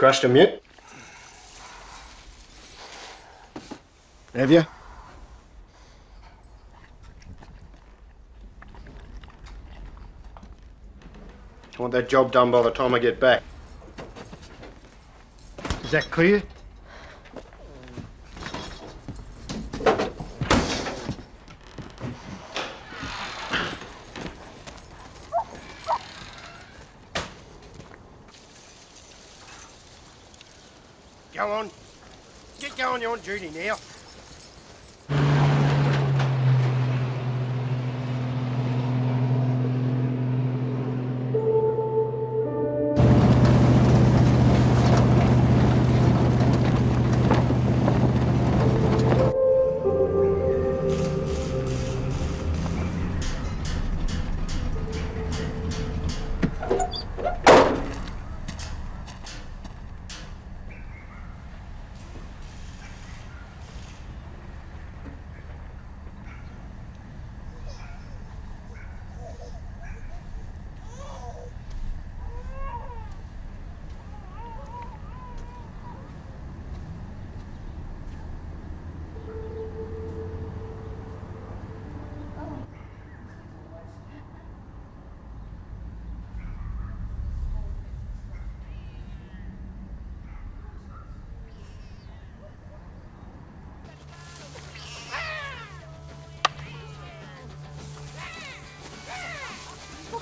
Crushed him yet? Have you? I want that job done by the time I get back. Is that clear? Go on. Get going, you're on duty now.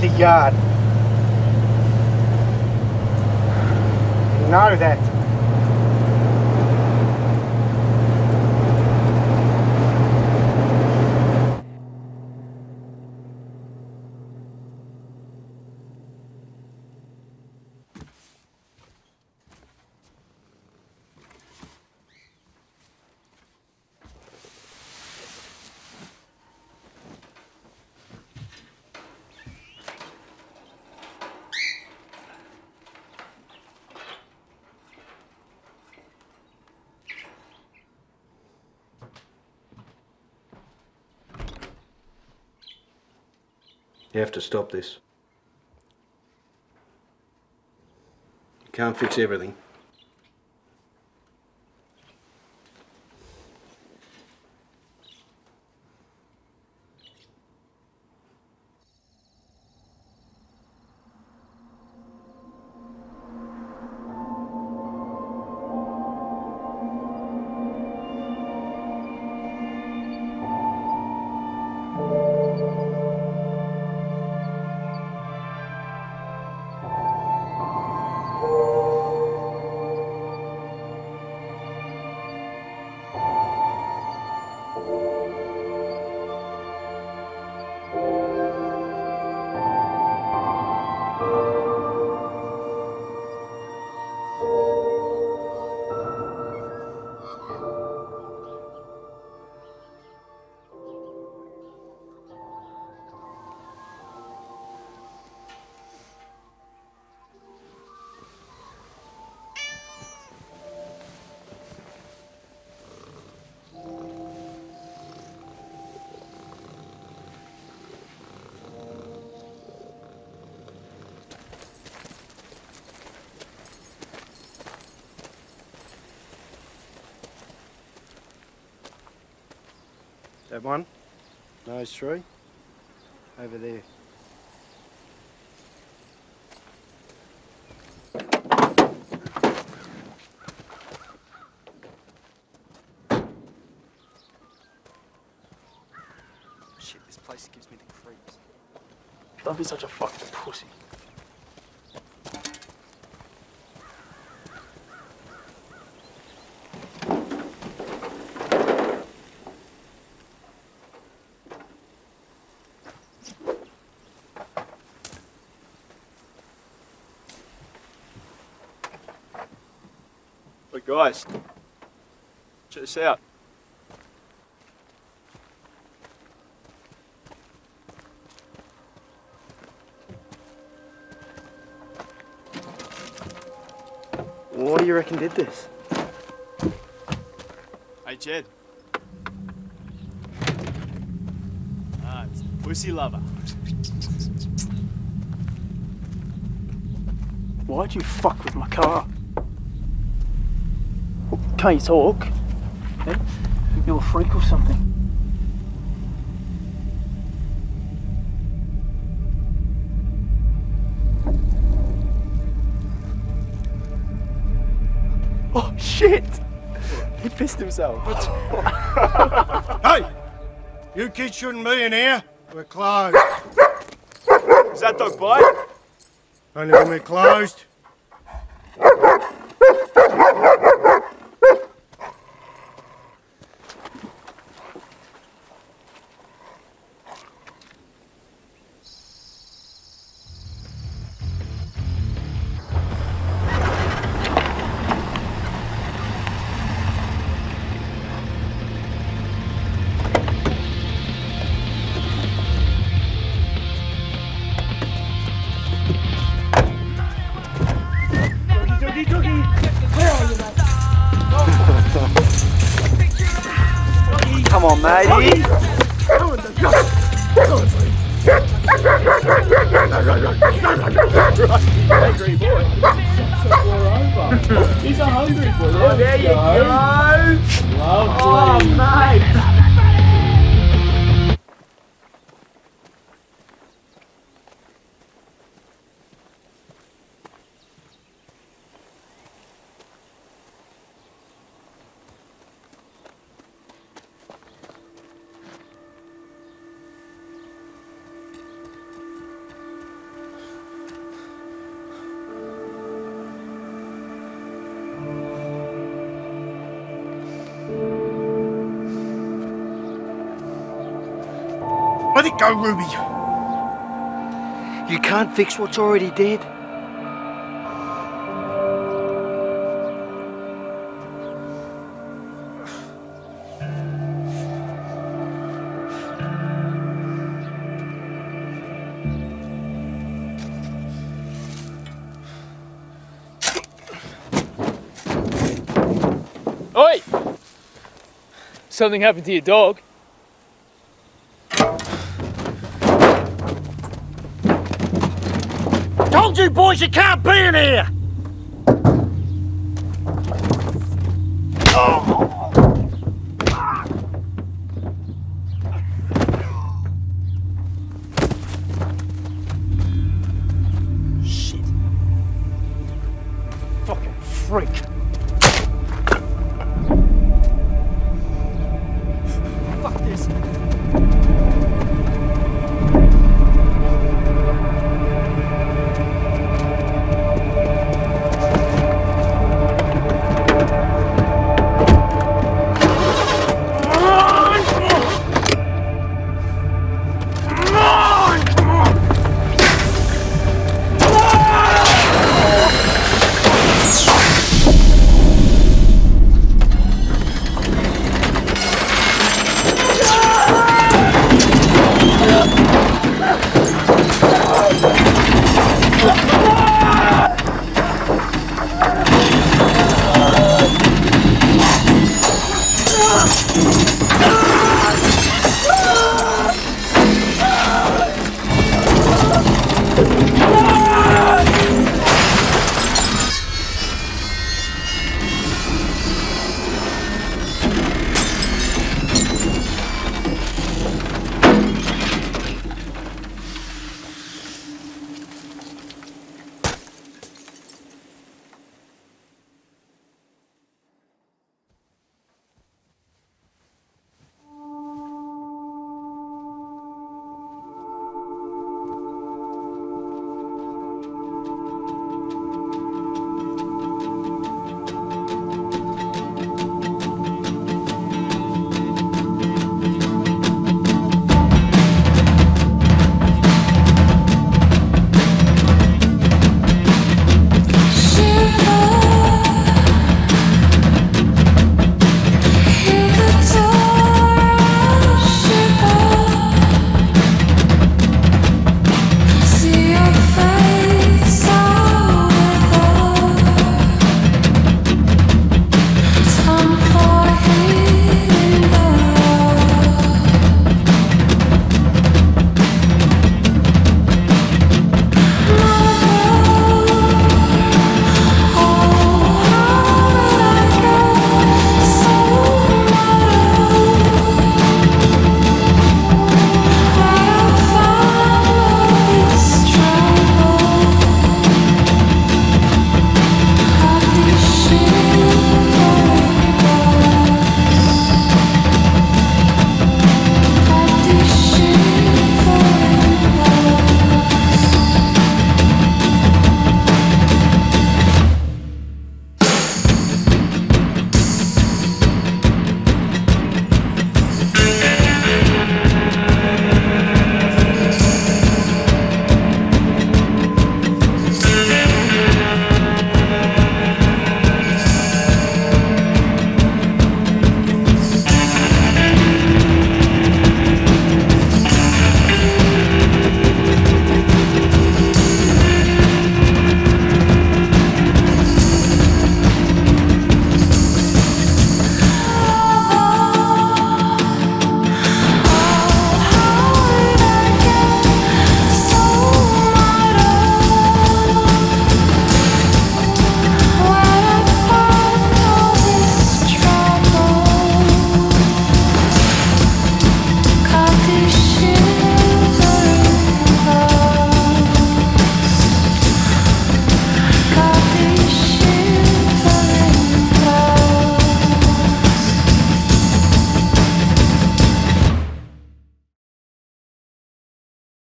the yard. You know that. You have to stop this. You can't fix everything. That one, nose three, over there. Shit, this place gives me the creeps. Don't be such a fucking pussy. But guys, check this out. What do you reckon did this? Hey, Jed. Ah, it's Pussy Lover. Why'd you fuck with my car? Can't talk? Eh? You're a freak or something. Oh shit! He pissed himself. Hey! You kids shouldn't be in here. We're closed. Is that dog bite? Only when we're closed. There you go. Lovely. Oh, mate. Let it go, Ruby. You can't fix what's already dead. Oi! Something happened to your dog. Told you boys you can't be in here! Shit.